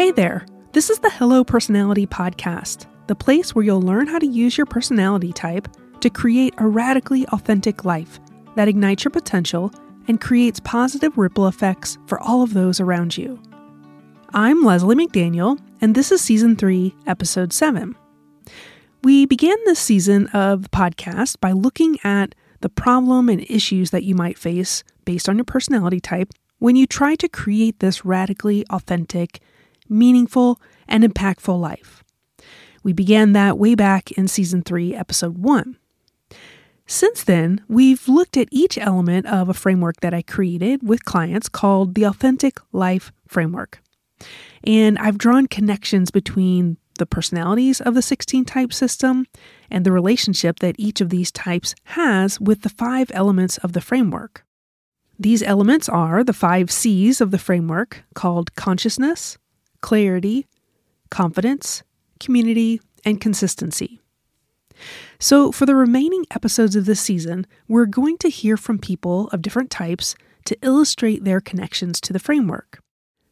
Hey there, this is the Hello Personality Podcast, the place where you'll learn how to use your personality type to create a radically authentic life that ignites your potential and creates positive ripple effects for all of those around you. I'm Leslie McDaniel, and this is Season 3, Episode 7. We began this season of the podcast by looking at the problem and issues that you might face based on your personality type when you try to create this radically authentic meaningful, and impactful life. We began that way back in Season 3, Episode 1. Since then, we've looked at each element of a framework that I created with clients called the Authentic Life Framework. And I've drawn connections between the personalities of the 16 type system and the relationship that each of these types has with the five elements of the framework. These elements are the five C's of the framework called consciousness, clarity, confidence, community, and consistency. So, for the remaining episodes of this season, we're going to hear from people of different types to illustrate their connections to the framework.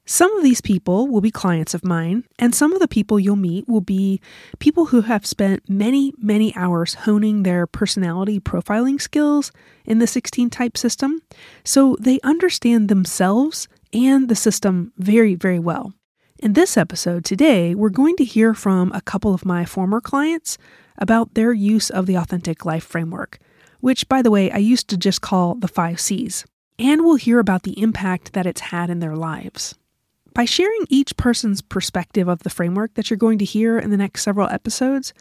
Some of these people will be clients of mine, and some of the people you'll meet will be people who have spent many, many hours honing their personality profiling skills in the 16 type system, so they understand themselves and the system very, very well. In this episode today, we're going to hear from a couple of my former clients about their use of the Authentic Life Framework, which, by the way, I used to just call the five C's. And we'll hear about the impact that it's had in their lives. By sharing each person's perspective of the framework that you're going to hear in the next several episodes,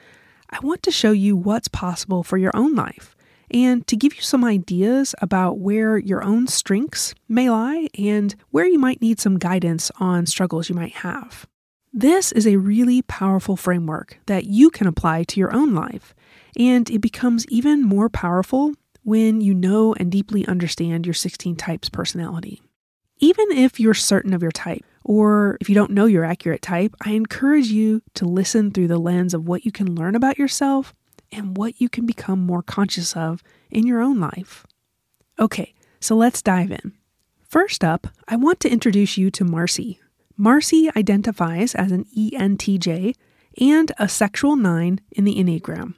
I want to show you what's possible for your own life and to give you some ideas about where your own strengths may lie and where you might need some guidance on struggles you might have. This is a really powerful framework that you can apply to your own life, and it becomes even more powerful when you know and deeply understand your 16 types personality. Even if you're certain of your type, or if you don't know your accurate type, I encourage you to listen through the lens of what you can learn about yourself and what you can become more conscious of in your own life. Okay, so let's dive in. First up, I want to introduce you to Marcy. Marcy identifies as an ENTJ and a sexual 9 in the Enneagram.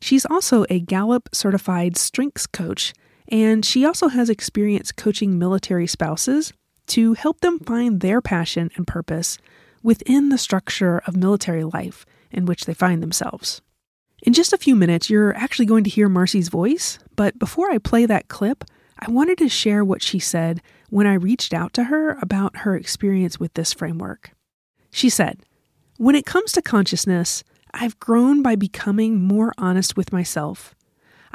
She's also a Gallup certified strengths coach, and she also has experience coaching military spouses to help them find their passion and purpose within the structure of military life in which they find themselves. In just a few minutes, you're actually going to hear Marcy's voice, but before I play that clip, I wanted to share what she said when I reached out to her about her experience with this framework. She said, When it comes to consciousness, I've grown by becoming more honest with myself.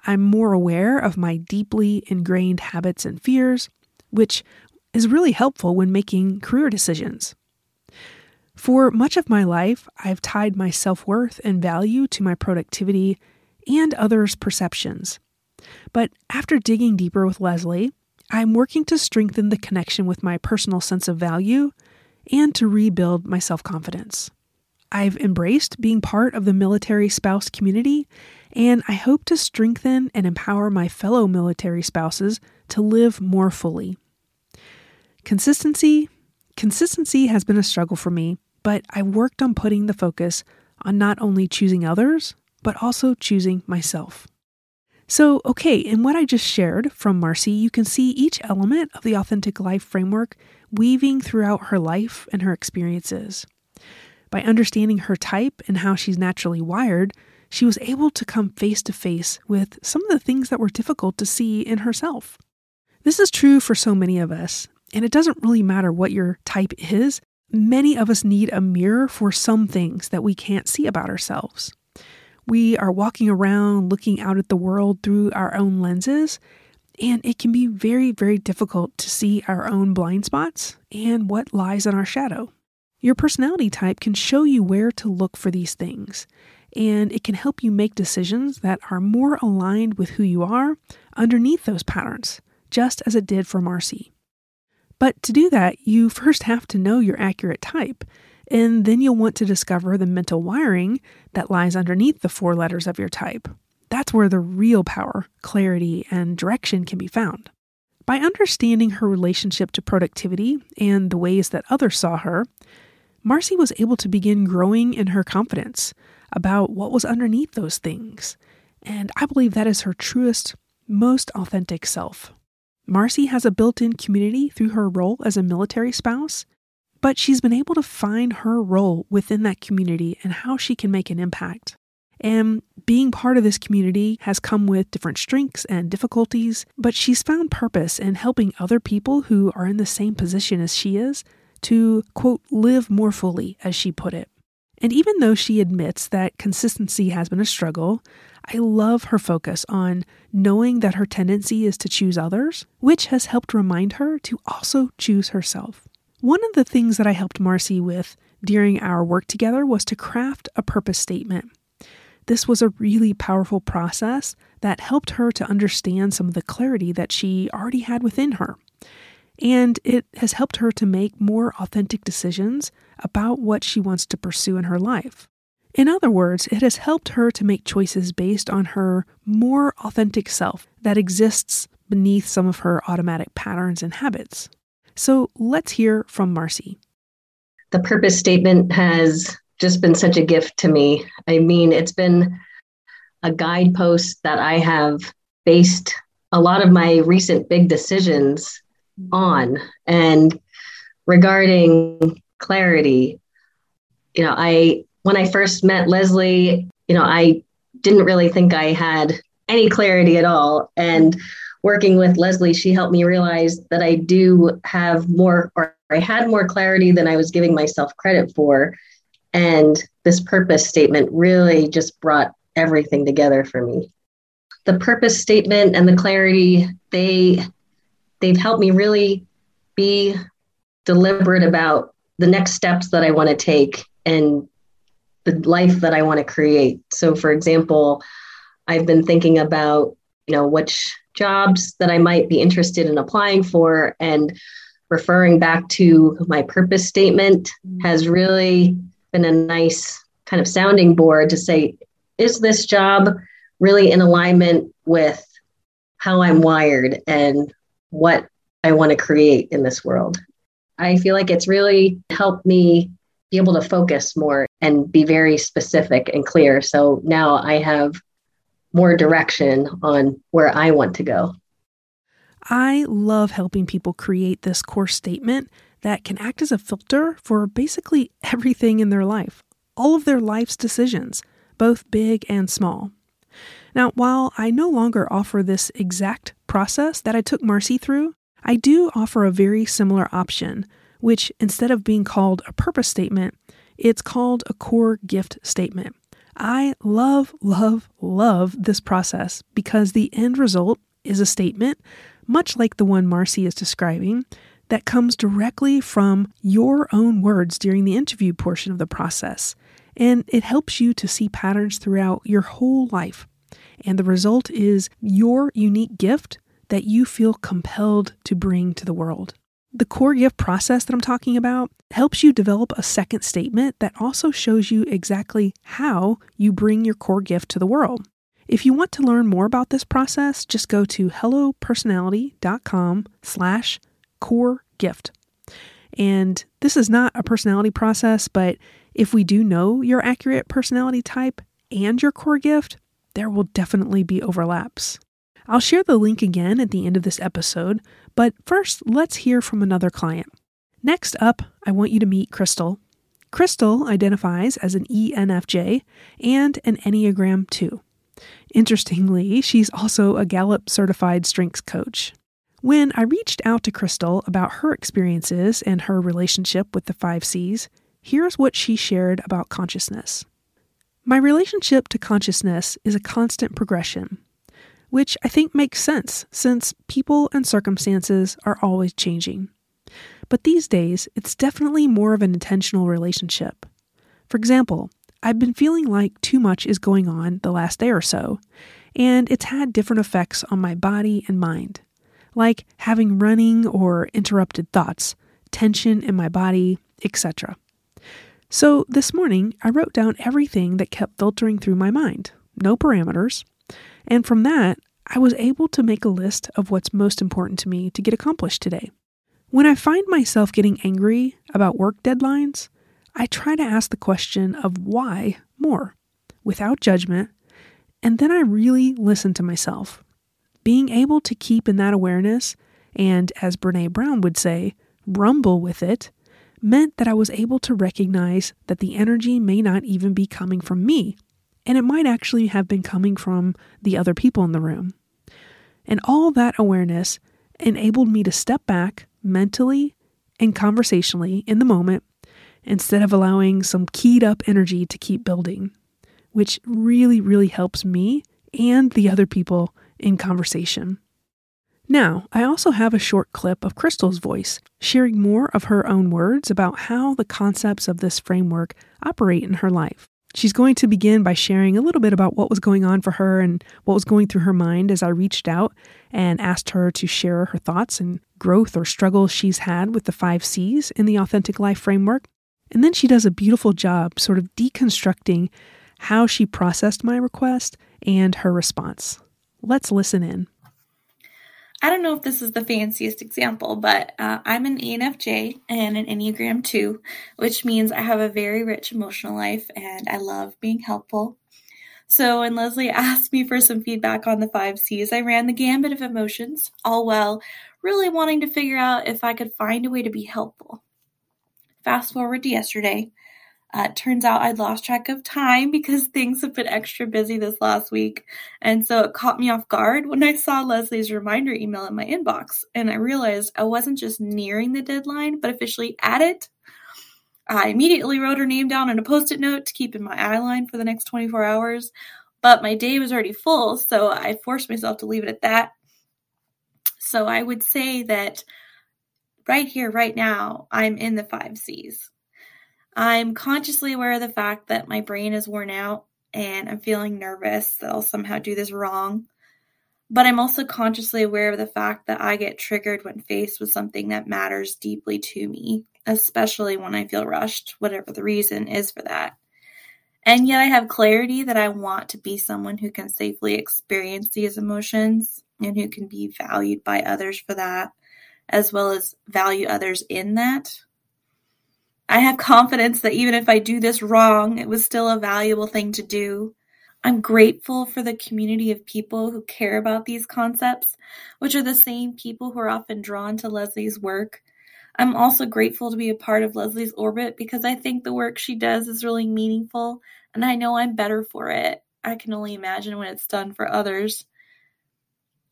I'm more aware of my deeply ingrained habits and fears, which is really helpful when making career decisions. For much of my life, I've tied my self worth and value to my productivity and others' perceptions. But after digging deeper with Leslie, I'm working to strengthen the connection with my personal sense of value and to rebuild my self confidence. I've embraced being part of the military spouse community, and I hope to strengthen and empower my fellow military spouses to live more fully. Consistency. Consistency has been a struggle for me, but I worked on putting the focus on not only choosing others, but also choosing myself. So, okay, in what I just shared from Marcy, you can see each element of the authentic life framework weaving throughout her life and her experiences. By understanding her type and how she's naturally wired, she was able to come face to face with some of the things that were difficult to see in herself. This is true for so many of us, and it doesn't really matter what your type is, many of us need a mirror for some things that we can't see about ourselves. We are walking around looking out at the world through our own lenses, and it can be very, very difficult to see our own blind spots and what lies in our shadow. Your personality type can show you where to look for these things, and it can help you make decisions that are more aligned with who you are underneath those patterns, just as it did for Marcy. But to do that, you first have to know your accurate type, and then you'll want to discover the mental wiring that lies underneath the four letters of your type. That's where the real power, clarity, and direction can be found. By understanding her relationship to productivity and the ways that others saw her, Marcy was able to begin growing in her confidence about what was underneath those things. And I believe that is her truest, most authentic self. Marcy has a built in community through her role as a military spouse, but she's been able to find her role within that community and how she can make an impact. And being part of this community has come with different strengths and difficulties, but she's found purpose in helping other people who are in the same position as she is to, quote, live more fully, as she put it. And even though she admits that consistency has been a struggle, I love her focus on knowing that her tendency is to choose others, which has helped remind her to also choose herself. One of the things that I helped Marcy with during our work together was to craft a purpose statement. This was a really powerful process that helped her to understand some of the clarity that she already had within her. And it has helped her to make more authentic decisions about what she wants to pursue in her life. In other words, it has helped her to make choices based on her more authentic self that exists beneath some of her automatic patterns and habits. So let's hear from Marcy. The purpose statement has just been such a gift to me. I mean, it's been a guidepost that I have based a lot of my recent big decisions on. And regarding clarity, you know, I, when I first met Leslie, you know, I didn't really think I had any clarity at all. And working with Leslie, she helped me realize that I do have more, or I had more clarity than I was giving myself credit for. And this purpose statement really just brought everything together for me. The purpose statement and the clarity, they they've helped me really be deliberate about the next steps that I want to take and the life that I want to create. So for example, I've been thinking about, you know, which jobs that I might be interested in applying for and referring back to my purpose statement has really been a nice kind of sounding board to say, is this job really in alignment with how I'm wired and what I want to create in this world? I feel like it's really helped me be able to focus more and be very specific and clear. So now I have more direction on where I want to go. I love helping people create this core statement that can act as a filter for basically everything in their life, all of their life's decisions, both big and small. Now, while I no longer offer this exact process that I took Marcy through, I do offer a very similar option, which instead of being called a purpose statement, it's called a core gift statement. I love, love, love this process because the end result is a statement, much like the one Marcy is describing, that comes directly from your own words during the interview portion of the process. And it helps you to see patterns throughout your whole life. And the result is your unique gift that you feel compelled to bring to the world. The core gift process that I'm talking about helps you develop a second statement that also shows you exactly how you bring your core gift to the world. If you want to learn more about this process, just go to hellopersonality.com slash core gift. And this is not a personality process, but if we do know your accurate personality type and your core gift, there will definitely be overlaps. I'll share the link again at the end of this episode, but first, let's hear from another client. Next up, I want you to meet Crystal. Crystal identifies as an ENFJ and an Enneagram 2. Interestingly, she's also a Gallup certified strengths coach. When I reached out to Crystal about her experiences and her relationship with the five C's, here's what she shared about consciousness. My relationship to consciousness is a constant progression, which I think makes sense since people and circumstances are always changing. But these days, it's definitely more of an intentional relationship. For example, I've been feeling like too much is going on the last day or so, and it's had different effects on my body and mind like having running or interrupted thoughts, tension in my body, etc. So this morning, I wrote down everything that kept filtering through my mind, no parameters, and from that, I was able to make a list of what's most important to me to get accomplished today. When I find myself getting angry about work deadlines, I try to ask the question of why more without judgment, and then I really listen to myself. Being able to keep in that awareness and, as Brene Brown would say, rumble with it meant that I was able to recognize that the energy may not even be coming from me, and it might actually have been coming from the other people in the room. And all that awareness enabled me to step back mentally and conversationally in the moment instead of allowing some keyed up energy to keep building, which really, really helps me and the other people in conversation. Now, I also have a short clip of Crystal's voice, sharing more of her own words about how the concepts of this framework operate in her life. She's going to begin by sharing a little bit about what was going on for her and what was going through her mind as I reached out and asked her to share her thoughts and growth or struggles she's had with the five C's in the Authentic Life framework. And then she does a beautiful job sort of deconstructing how she processed my request and her response. Let's listen in. I don't know if this is the fanciest example, but uh, I'm an ENFJ and an Enneagram 2, which means I have a very rich emotional life and I love being helpful. So when Leslie asked me for some feedback on the five C's, I ran the gambit of emotions, all while really wanting to figure out if I could find a way to be helpful. Fast forward to yesterday. Uh, turns out I'd lost track of time because things have been extra busy this last week. And so it caught me off guard when I saw Leslie's reminder email in my inbox. And I realized I wasn't just nearing the deadline, but officially at it. I immediately wrote her name down on a post it note to keep in my eye line for the next 24 hours. But my day was already full, so I forced myself to leave it at that. So I would say that right here, right now, I'm in the five C's. I'm consciously aware of the fact that my brain is worn out and I'm feeling nervous that I'll somehow do this wrong. But I'm also consciously aware of the fact that I get triggered when faced with something that matters deeply to me, especially when I feel rushed, whatever the reason is for that. And yet I have clarity that I want to be someone who can safely experience these emotions and who can be valued by others for that, as well as value others in that. I have confidence that even if I do this wrong, it was still a valuable thing to do. I'm grateful for the community of people who care about these concepts, which are the same people who are often drawn to Leslie's work. I'm also grateful to be a part of Leslie's orbit because I think the work she does is really meaningful and I know I'm better for it. I can only imagine when it's done for others.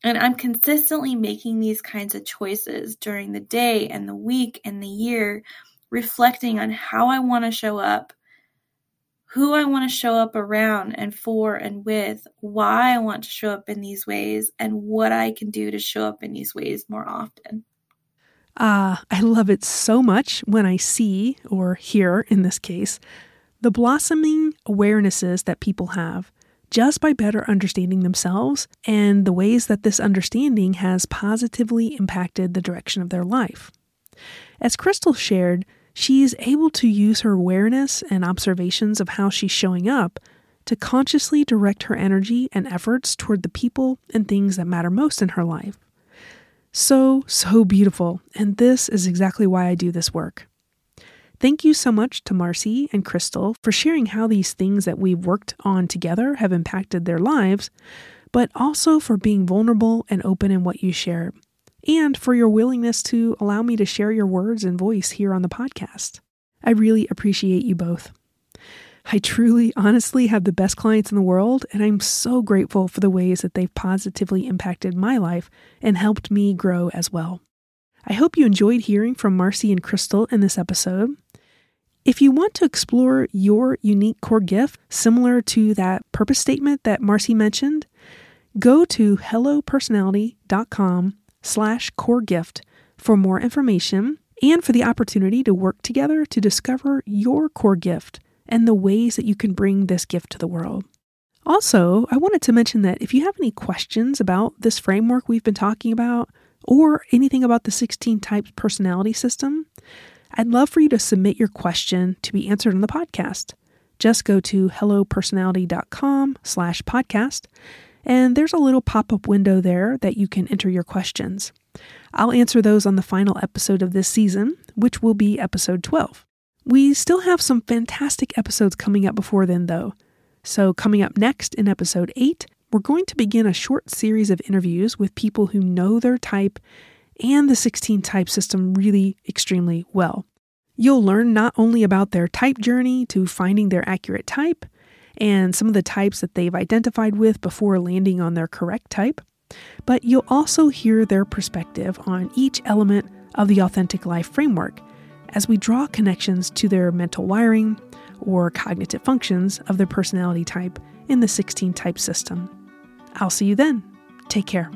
And I'm consistently making these kinds of choices during the day and the week and the year reflecting on how I want to show up, who I want to show up around and for and with, why I want to show up in these ways, and what I can do to show up in these ways more often. Ah, uh, I love it so much when I see, or hear in this case, the blossoming awarenesses that people have just by better understanding themselves and the ways that this understanding has positively impacted the direction of their life. As Crystal shared, she is able to use her awareness and observations of how she's showing up to consciously direct her energy and efforts toward the people and things that matter most in her life. So, so beautiful, and this is exactly why I do this work. Thank you so much to Marcy and Crystal for sharing how these things that we've worked on together have impacted their lives, but also for being vulnerable and open in what you share and for your willingness to allow me to share your words and voice here on the podcast. I really appreciate you both. I truly, honestly have the best clients in the world, and I'm so grateful for the ways that they've positively impacted my life and helped me grow as well. I hope you enjoyed hearing from Marcy and Crystal in this episode. If you want to explore your unique core gift, similar to that purpose statement that Marcy mentioned, go to hellopersonality.com slash core gift for more information and for the opportunity to work together to discover your core gift and the ways that you can bring this gift to the world. Also, I wanted to mention that if you have any questions about this framework we've been talking about or anything about the 16 types personality system, I'd love for you to submit your question to be answered on the podcast. Just go to hellopersonality.com slash podcast and there's a little pop up window there that you can enter your questions. I'll answer those on the final episode of this season, which will be episode 12. We still have some fantastic episodes coming up before then, though. So, coming up next in episode 8, we're going to begin a short series of interviews with people who know their type and the 16 type system really extremely well. You'll learn not only about their type journey to finding their accurate type and some of the types that they've identified with before landing on their correct type, but you'll also hear their perspective on each element of the Authentic Life framework as we draw connections to their mental wiring or cognitive functions of their personality type in the 16 type system. I'll see you then. Take care.